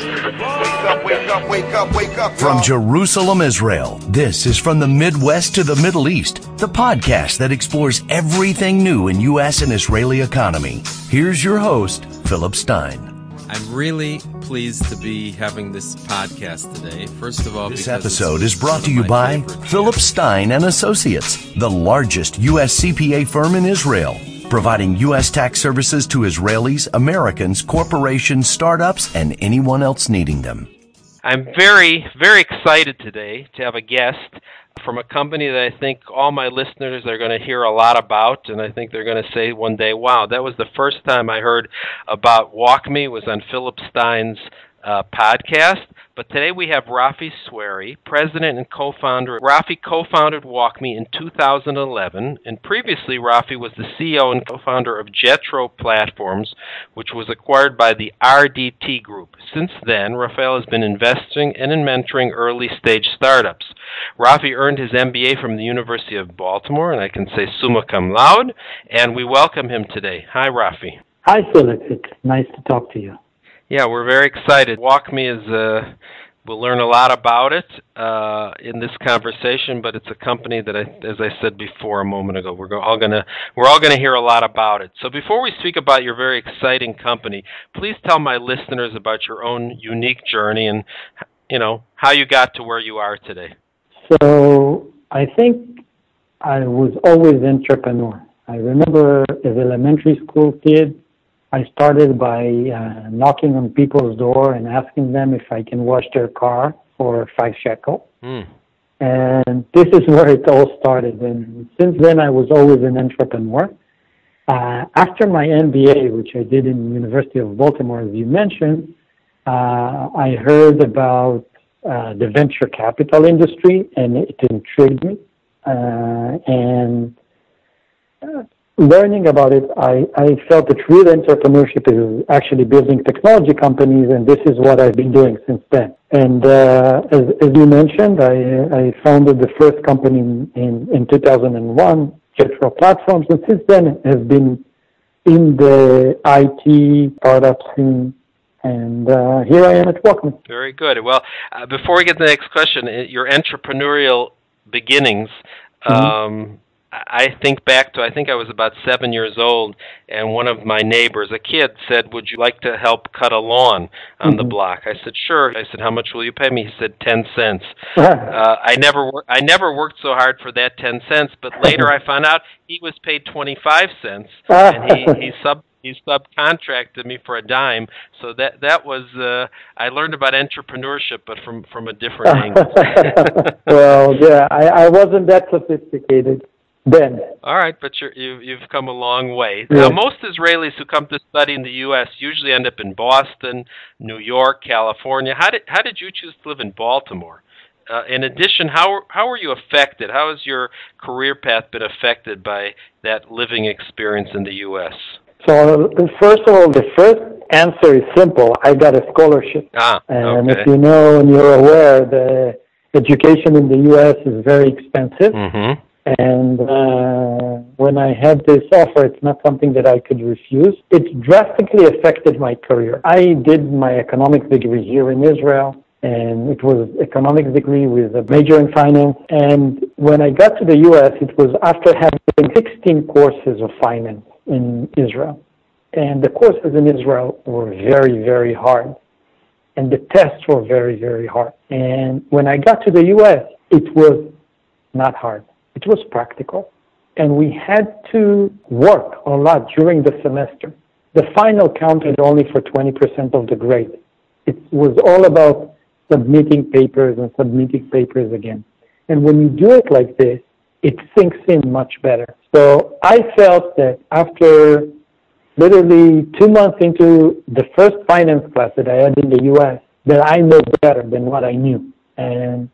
up, wake up, wake up, wake up. From Jerusalem, Israel, this is From the Midwest to the Middle East, the podcast that explores everything new in U.S. and Israeli economy. Here's your host, Philip Stein. I'm really pleased to be having this podcast today. First of all, This episode is brought to you by Philip. Stein and Associates, the largest U.S. CPA firm in Israel, providing U.S. tax services to Israelis, Americans, corporations, startups, and anyone else needing them. I'm very, very excited today to have a guest from a company that I think all my listeners are going to hear a lot about, and I think they're going to say one day, "Wow, that was the first time I heard about WalkMe was on Philip Stein's uh, podcast." But today we have Rafi Sweary, president and co-founder. Rafi co-founded WalkMe in 2011, and previously Rafi was the CEO and co-founder of Jetro Platforms, which was acquired by the RDT Group. Since then, Rafael has been investing and in mentoring early-stage startups. Rafi earned his MBA from the University of Baltimore, and I can say summa cum laude, and we welcome him today. Hi, Rafi. Hi, Philip. It's nice to talk to you. Yeah, we're very excited. WalkMe is uh we'll learn a lot about it uh, in this conversation, but it's a company that I, as I said before a moment ago, we're all gonna we're all gonna hear a lot about it. So before we speak about your very exciting company, please tell my listeners about your own unique journey and you know how you got to where you are today. So I think I was always entrepreneur. I remember as elementary school kid, I started by uh, knocking on people's door and asking them if I can wash their car for five shekel. Hmm. And this is where it all started. And since then, I was always an entrepreneur. Uh, after my MBA, which I did in the University of Baltimore, as you mentioned, uh, I heard about uh, the venture capital industry, and it intrigued me. Uh, and uh, learning about it, I, I felt that real entrepreneurship is actually building technology companies, and this is what I've been doing since then. And uh, as, as you mentioned, I, I founded the first company in, in, in 2001, Jetro Platforms, and since then have been in the IT startup scene. And uh, here I am at WalkMe. Very good. Well, uh, before we get to the next question, uh, your entrepreneurial beginnings. Um, I think back to I think I was about seven years old, and one of my neighbors, a kid, said, "Would you like to help cut a lawn on the block?" I said, "Sure." I said, "How much will you pay me?" He said, 10 cents." Uh, I never wor- I never worked so hard for that 10 cents, but later I found out he was paid 25 cents, and he he sub he subcontracted me for a dime. So that that was uh, I learned about entrepreneurship, but from from a different angle. well, yeah, I, I wasn't that sophisticated then. All right, but you're, you, you've come a long way. Yeah. Now, most Israelis who come to study in the U.S. usually end up in Boston, New York, California. How did how did you choose to live in Baltimore? Uh, in addition, how how were you affected? How has your career path been affected by that living experience in the U.S.? So, first of all, the first answer is simple. I got a scholarship. Ah, And okay. if you know and you're aware, the education in the U.S. is very expensive. Mm-hmm. And uh, when I had this offer, it's not something that I could refuse. It drastically affected my career. I did my economics degree here in Israel, and it was economics degree with a major in finance. And when I got to the U.S., it was after having 16 courses of finance in Israel. And the courses in Israel were very, very hard. And the tests were very, very hard. And when I got to the U.S., it was not hard. It was practical. And we had to work a lot during the semester. The final counted only for 20% of the grade. It was all about submitting papers and submitting papers again. And when you do it like this, it sinks in much better. So I felt that after literally two months into the first finance class that I had in the U.S., that I know better than what I knew. And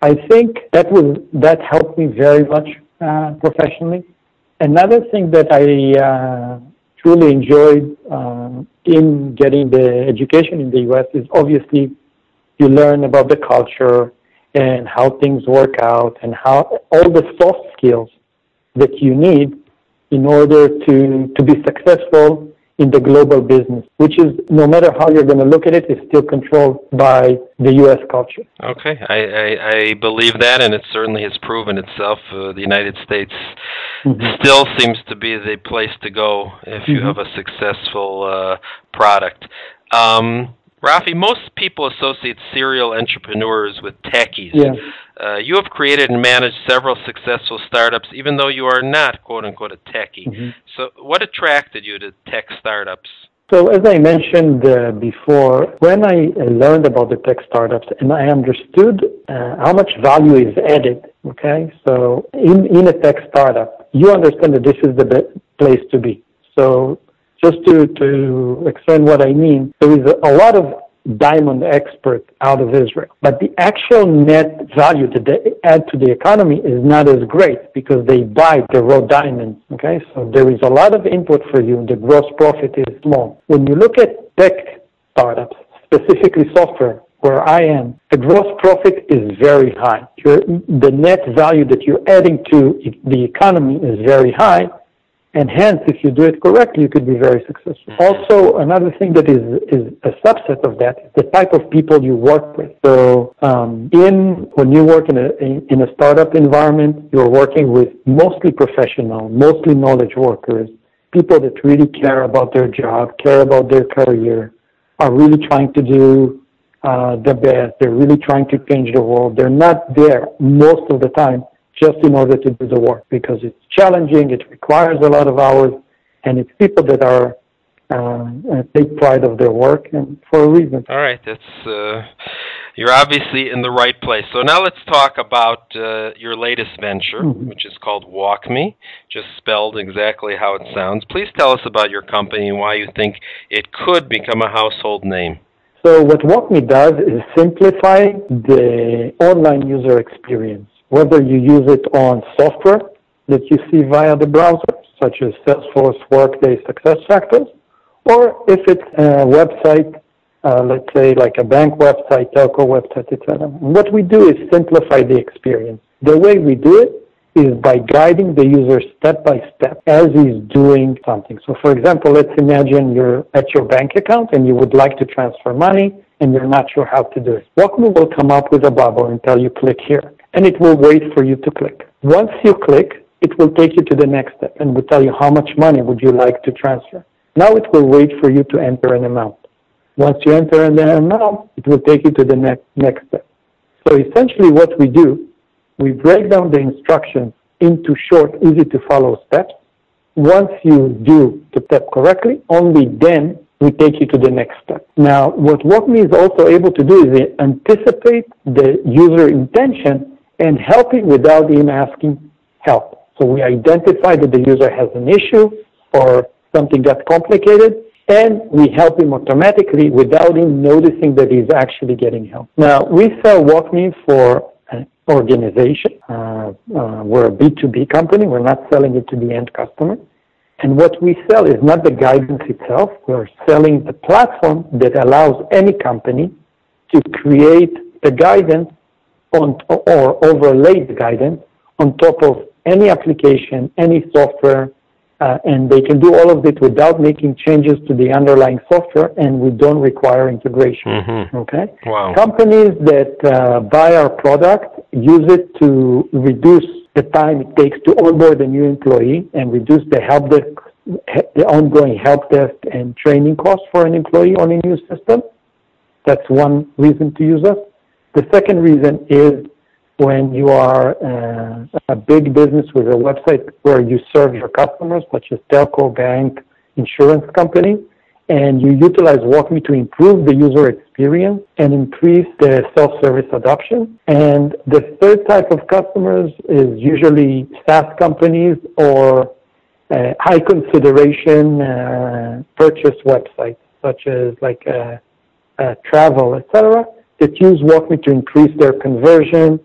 I think that was that helped me very much uh, professionally. Another thing that I uh, truly enjoyed uh, in getting the education in the U.S. is obviously you learn about the culture and how things work out and how all the soft skills that you need in order to, to be successful in the global business, which is no matter how you're going to look at it, is still controlled by the U.S. culture. Okay, I, I, I believe that, and it certainly has proven itself. Uh, the United States mm-hmm. still seems to be the place to go if you mm-hmm. have a successful uh, product. Um, Rafi, most people associate serial entrepreneurs with techies. Yeah. Uh, you have created and managed several successful startups, even though you are not "quote unquote" a techie. Mm-hmm. So, what attracted you to tech startups? So, as I mentioned uh, before, when I learned about the tech startups and I understood uh, how much value is added, okay, so in, in a tech startup, you understand that this is the best place to be. So, just to, to explain what I mean, there is a, a lot of diamond expert out of Israel, but the actual net value that they add to the economy is not as great because they buy the raw diamonds. Okay, so there is a lot of input for you. The gross profit is small. When you look at tech startups, specifically software, where I am, the gross profit is very high. The net value that you're adding to the economy is very high, and hence, if you do it correctly, you could be very successful. Mm-hmm. Also, another thing that is, is a subset of that is the type of people you work with. So, um, in when you work in a in a startup environment, you're working with mostly professional, mostly knowledge workers, people that really care about their job, care about their career, are really trying to do uh, the best. They're really trying to change the world. They're not there most of the time just in order to do the work because it's challenging, it requires a lot of hours, and it's people that are uh, take pride of their work and for a reason. All right, that's uh, you're obviously in the right place. So now let's talk about uh, your latest venture, mm-hmm. which is called WalkMe, just spelled exactly how it sounds. Please tell us about your company and why you think it could become a household name. So what WalkMe does is simplify the online user experience whether you use it on software that you see via the browser, such as Salesforce, Workday, SuccessFactors, or if it's a website, uh, let's say like a bank website, telco website, etc. What we do is simplify the experience. The way we do it is by guiding the user step by step as he's doing something. So for example, let's imagine you're at your bank account and you would like to transfer money and you're not sure how to do it. WalkMe will come up with a bubble and tell you click here and it will wait for you to click. Once you click, it will take you to the next step and will tell you how much money would you like to transfer. Now it will wait for you to enter an amount. Once you enter an amount, it will take you to the next, next step. So essentially what we do, we break down the instructions into short, easy to follow steps. Once you do the step correctly, only then we take you to the next step. Now, what WalkMe is also able to do is anticipate the user intention and helping without even asking help. So we identify that the user has an issue or something that's complicated, and we help him automatically without him noticing that he's actually getting help. Now, we sell WalkMe for an organization. Uh, uh, we're a B2B company. We're not selling it to the end customer. And what we sell is not the guidance itself. We're selling the platform that allows any company to create the guidance on, or overlay the guidance on top of any application, any software, uh, and they can do all of it without making changes to the underlying software, and we don't require integration. Mm-hmm. Okay. Wow. Companies that uh, buy our product use it to reduce the time it takes to onboard a new employee and reduce the help desk, the ongoing help desk and training costs for an employee on a new system. That's one reason to use us. The second reason is when you are uh, a big business with a website where you serve your customers, such as telco, bank, insurance company, and you utilize WalkMe to improve the user experience and increase the self-service adoption. And the third type of customers is usually SaaS companies or uh, high consideration uh, purchase websites, such as like uh, uh travel, etc that use WalkMe to increase their conversion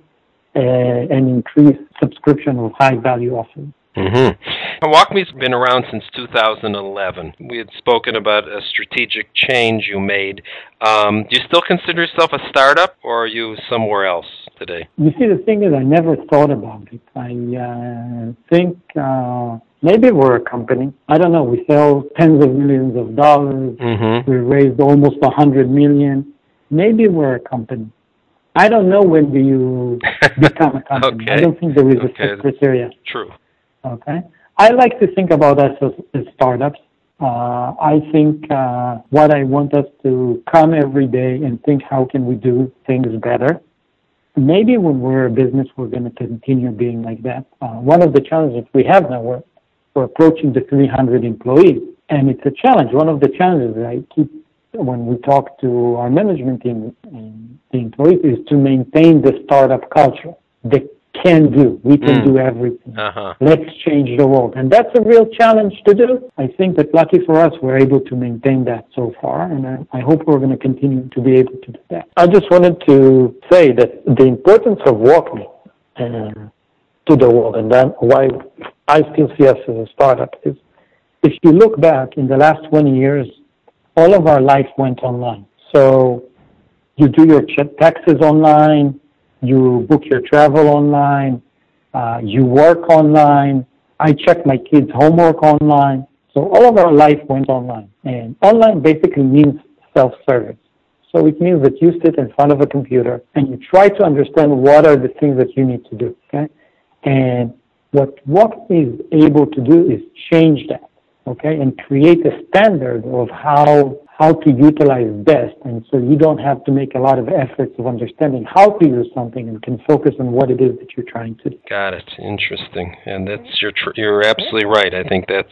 uh, and increase subscription of high value offerings. Mm-hmm. WalkMe's been around since 2011. We had spoken about a strategic change you made. Um, do you still consider yourself a startup, or are you somewhere else? today? You see, the thing is, I never thought about it. I uh, think uh, maybe we're a company. I don't know. We sell tens of millions of dollars. Mm-hmm. We raised almost a hundred million. Maybe we're a company. I don't know when do you become a company. I don't think there is a Okay. set criteria. True. Okay. I like to think about us as, as startups. Uh, I think uh, what I want us to come every day and think how can we do things better. Maybe when we're a business, we're going to continue being like that. Uh, one of the challenges we have now, we're, we're approaching the 300 employees, and it's a challenge. One of the challenges I keep when we talk to our management team and the employees is to maintain the startup culture. The can do. We can Mm. do everything. Uh huh. Let's change the world. And that's a real challenge to do. I think that lucky for us, we're able to maintain that so far. And I, I hope we're going to continue to be able to do that. I just wanted to say that the importance of WalkMe uh, to the world and then why I still see us as a startup is if you look back in the last 20 years, all of our life went online. So you do your taxes online, you book your travel online, uh, you work online. I check my kids' homework online. So all of our life went online. And online basically means self-service. So it means that you sit in front of a computer and you try to understand what are the things that you need to do. Okay? And what WalkMe is able to do is change that. Okay? And create a standard of how how to utilize best. And so you don't have to make a lot of efforts of understanding how to use something and can focus on what it is that you're trying to do. Got it. Interesting. And that's you're tr- you're absolutely right. I think that's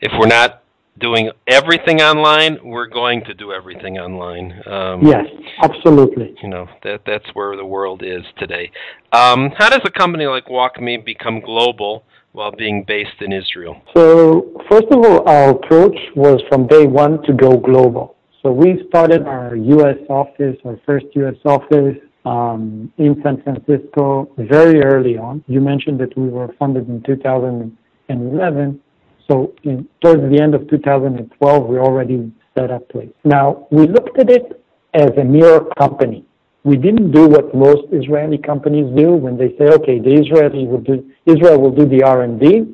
if we're not doing everything online, we're going to do everything online. Um, Yes, absolutely. You know that that's where the world is today. Um, how does a company like WalkMe become global while being based in Israel? So first of all, our approach was from day one to go global. So we started our U.S. office, our first U.S. office um, in San Francisco very early on. You mentioned that we were funded in 2011. So in, towards the end of 2012, we already set up place. Now, we looked at it as a mirror company. We didn't do what most Israeli companies do when they say, okay, the Israeli will do, Israel will do the R&D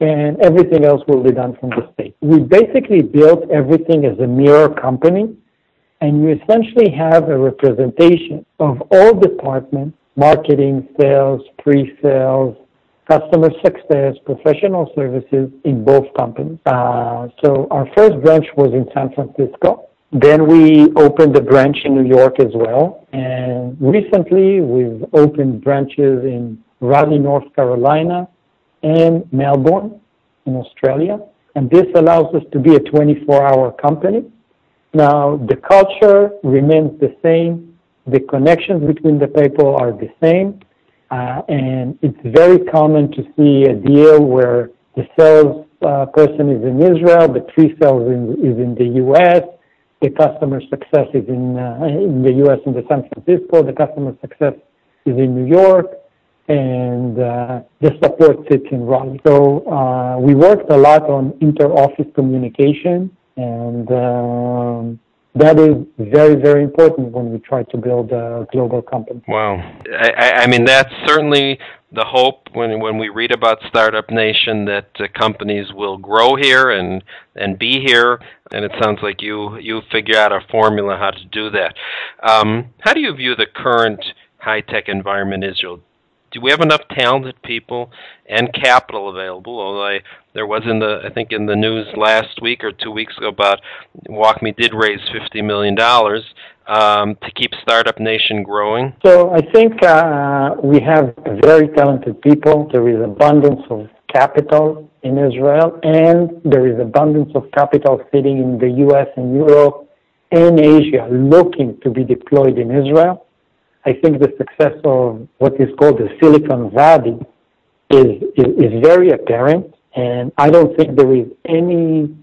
and everything else will be done from the state. We basically built everything as a mirror company and you essentially have a representation of all departments, marketing, sales, pre-sales, customer success, professional services in both companies. Uh, so our first branch was in San Francisco. Then we opened a branch in New York as well. And recently we've opened branches in Raleigh, North Carolina and Melbourne in Australia. And this allows us to be a 24-hour company. Now, the culture remains the same. The connections between the people are the same. Uh, and it's very common to see a deal where the sales uh, person is in Israel, the pre-sales in, is in the U.S., the customer success is in, uh, in the U.S. in the San Francisco, the customer success is in New York, and uh, the support sits in Raleigh. So uh, we worked a lot on inter-office communication, and um, that is very, very important when we try to build a global company. Wow. I, I mean, that's certainly the hope when when we read about Startup Nation that uh, companies will grow here and and be here. And it sounds like you you figure out a formula how to do that. Um, how do you view the current high tech environment Israel? Do we have enough talented people and capital available? Although I, there was in the I think in the news last week or two weeks ago about WalkMe did raise fifty million dollars um, to keep Startup Nation growing. So I think uh, we have very talented people. There is abundance of capital in Israel, and there is abundance of capital sitting in the U.S. and Europe and Asia looking to be deployed in Israel. I think the success of what is called the Silicon Wadi is, is, is very apparent, and I don't think there is any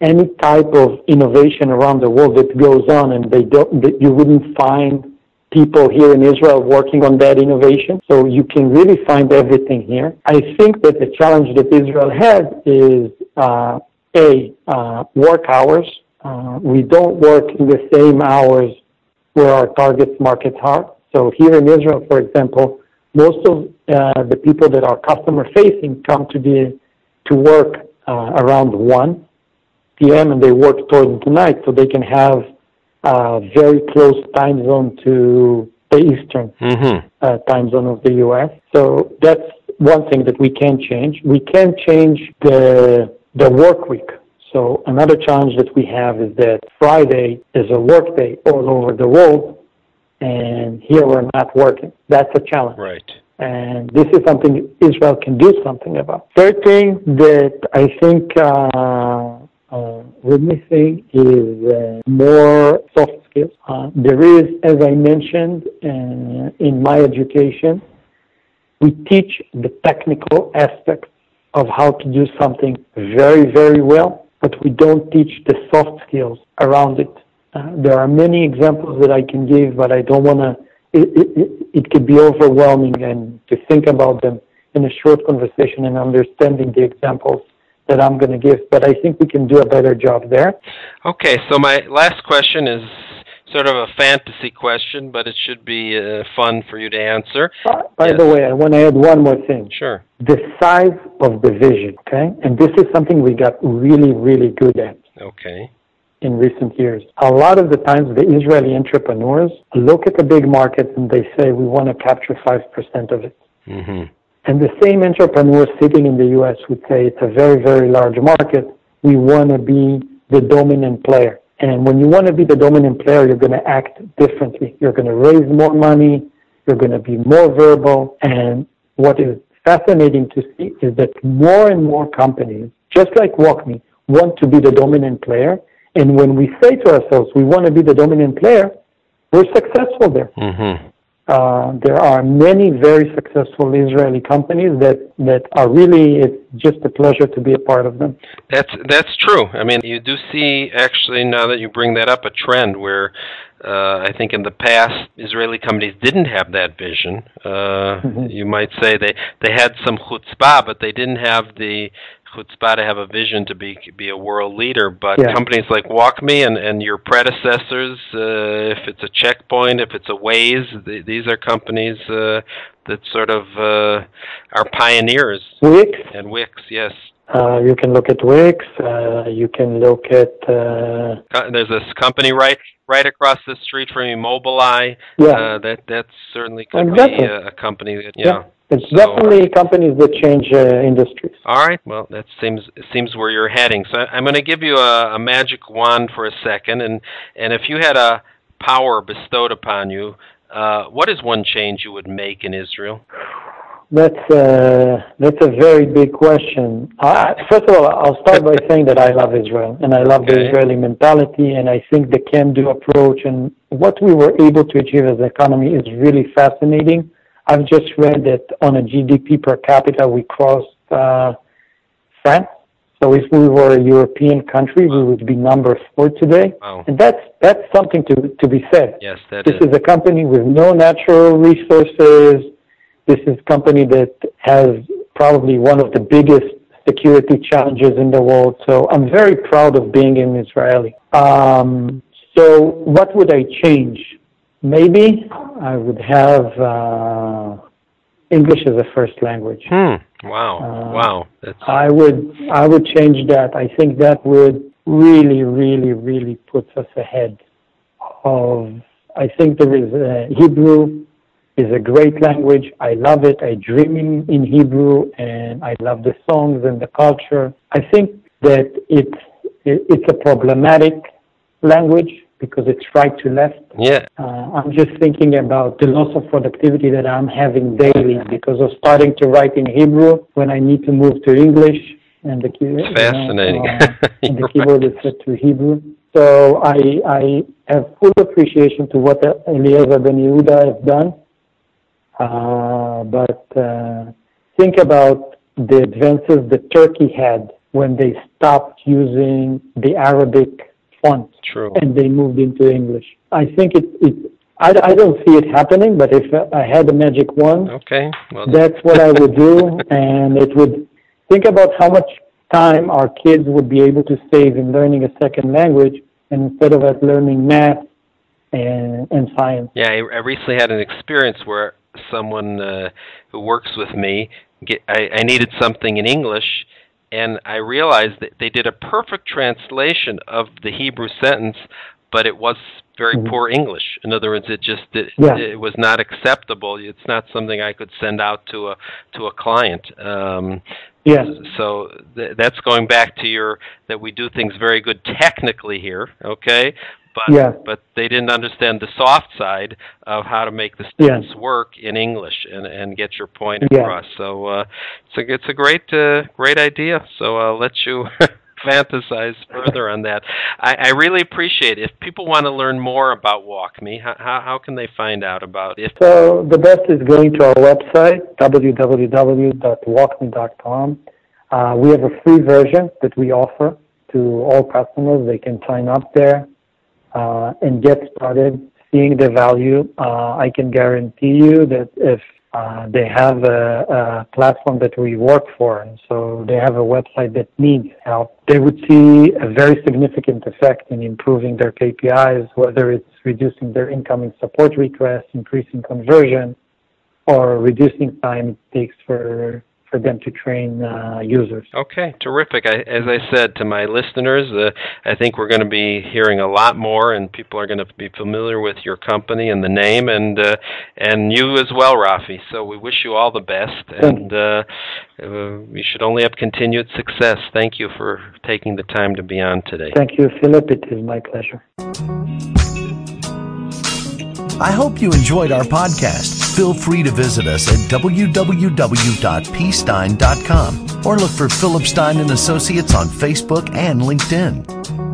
any type of innovation around the world that goes on and they don't that you wouldn't find people here in Israel working on that innovation. So you can really find everything here. I think that the challenge that Israel has is uh, a uh, work hours. Uh, we don't work in the same hours where our target markets are. So here in Israel, for example, most of uh, the people that are customer facing come to the to work uh, around 1 p.m. and they work towards the night so they can have a very close time zone to the eastern Mm-hmm. uh, time zone of the U.S. So that's one thing that we can change. We can change the the work week. So another challenge that we have is that Friday is a work day all over the world, and here we're not working. That's a challenge. Right. And this is something Israel can do something about. Third thing that I think uh, uh, we're missing is uh, more soft skills. Uh, there is, as I mentioned uh, in my education, we teach the technical aspects of how to do something very, very well, but we don't teach the soft skills around it. Uh, there are many examples that I can give, but I don't want to. It, it, it, it could be overwhelming, and to think about them in a short conversation and understanding the examples that I'm going to give. But I think we can do a better job there. Okay, so my last question is sort of a fantasy question, but it should be uh, fun for you to answer. Uh, by Yes. the way, I want to add one more thing. Sure. The size of the vision, okay? And this is something we got really, really good at. Okay. In recent years. A lot of the times, the Israeli entrepreneurs look at the big market and they say, we want to capture 5% of it. Mm-hmm. And the same entrepreneur sitting in the U.S. would say, it's a very, very large market. We want to be the dominant player. And when you want to be the dominant player, you're going to act differently. You're going to raise more money. You're going to be more verbal. And what is fascinating to see is that more and more companies, just like WalkMe, want to be the dominant player. And when we say to ourselves, we want to be the dominant player, we're successful there. Mm-hmm. Uh, there are many very successful Israeli companies that, that are really, it's just a pleasure to be a part of them. That's that's true. I mean, you do see actually now that you bring that up a trend where uh, I think in the past Israeli companies didn't have that vision. Uh, Mhm. You might say they they had some chutzpah, but they didn't have the chutzpah to have a vision to be be a world leader. But Yeah. companies like WalkMe and and your predecessors, uh, if it's a Check Point, if it's a Waze, th- these are companies uh, that sort of uh, are pioneers. Wix, And Wix, yes. Uh, you can look at Wix, uh, you can look at, uh, There's this company right right across the street from you, Mobileye. yeah, Uh, that that certainly could Exactly. be a, a company that yeah. it's so- definitely companies that change uh, industries. All right. Well, that seems seems where you're heading. So I'm going to give you a, a magic wand for a second, and and if you had a power bestowed upon you, uh, what is one change you would make in Israel? That's uh, that's a very big question. Uh, first of all, I'll start by saying that I love Israel and I love the Israeli mentality, and I think the can-do approach and what we were able to achieve as an economy is really fascinating. I've just read that on a GDP per capita, we crossed uh, France. So if we were a European country, we would be number four today, Wow. and that's that's something to to be said. Yes, that This is. is a company with no natural resources. This is a company that has probably one of the biggest security challenges in the world. So I'm very proud of being an Israeli. Um, so what would I change? Maybe I would have uh, English as a first language. Hmm. Wow. Uh, wow. That's I would I would change that. I think that would really, really, really puts us ahead of. I think there is uh, Hebrew is a great language. I love it. I dream in, in Hebrew, and I love the songs and the culture. I think that it's it, it's a problematic language because it's right to left. yeah. Uh, I'm just thinking about the loss of productivity that I'm having daily because of starting to write in Hebrew when I need to move to English and the key- you know, fascinating. uh, and the keyboard right. is set to Hebrew. So I I have full appreciation to what Eliezer Ben Yehuda has done, Uh, uh, think about the advances that Turkey had when they stopped using the Arabic font True. and they moved into English. I think it, it I, I don't see it happening, but if I had a magic wand, Okay. Well, that's what I would do, and it would think about how much time our kids would be able to save in learning a second language, instead of us learning math and, and science. Yeah, I recently had an experience where someone uh, who works with me, get, I, I needed something in English, and I realized that they did a perfect translation of the Hebrew sentence, but it was very mm-hmm. poor English. In other words, it just it, yeah. it, was not acceptable. It's not something I could send out to a to a client. Um, Yes. So th- that's going back to your that we do things very good technically here, okay? But yeah. but they didn't understand the soft side of how to make the students work in English and and get your point across. Yeah. So uh, it's a it's a great uh, great idea. So I'll let you fantasize further on that. I, I, really appreciate it. If people want to learn more about WalkMe, how, how can they find out about it? So the best is going to our website, www.walkme.com. Uh, we have a free version that we offer to all customers. They can sign up there uh, and get started seeing the value. Uh, I can guarantee you that if uh, they have a, a, platform that we work for, and so they have a website that needs help. They would see a very significant effect in improving their KPIs, whether it's reducing their incoming support requests, increasing conversion, or reducing time it takes for for them to train uh, users. Okay, terrific. I, as I said to my listeners, uh, I think we're going to be hearing a lot more, and people are going to be familiar with your company and the name, and uh, and you as well, Rafi. So we wish you all the best, and uh, uh, we should only have continued success. Thank you for taking the time to be on today. Thank you, Philip. It is my pleasure. I hope you enjoyed our podcast. Feel free to visit us at www.pstein.com or look for Philip Stein and Associates on Facebook and LinkedIn.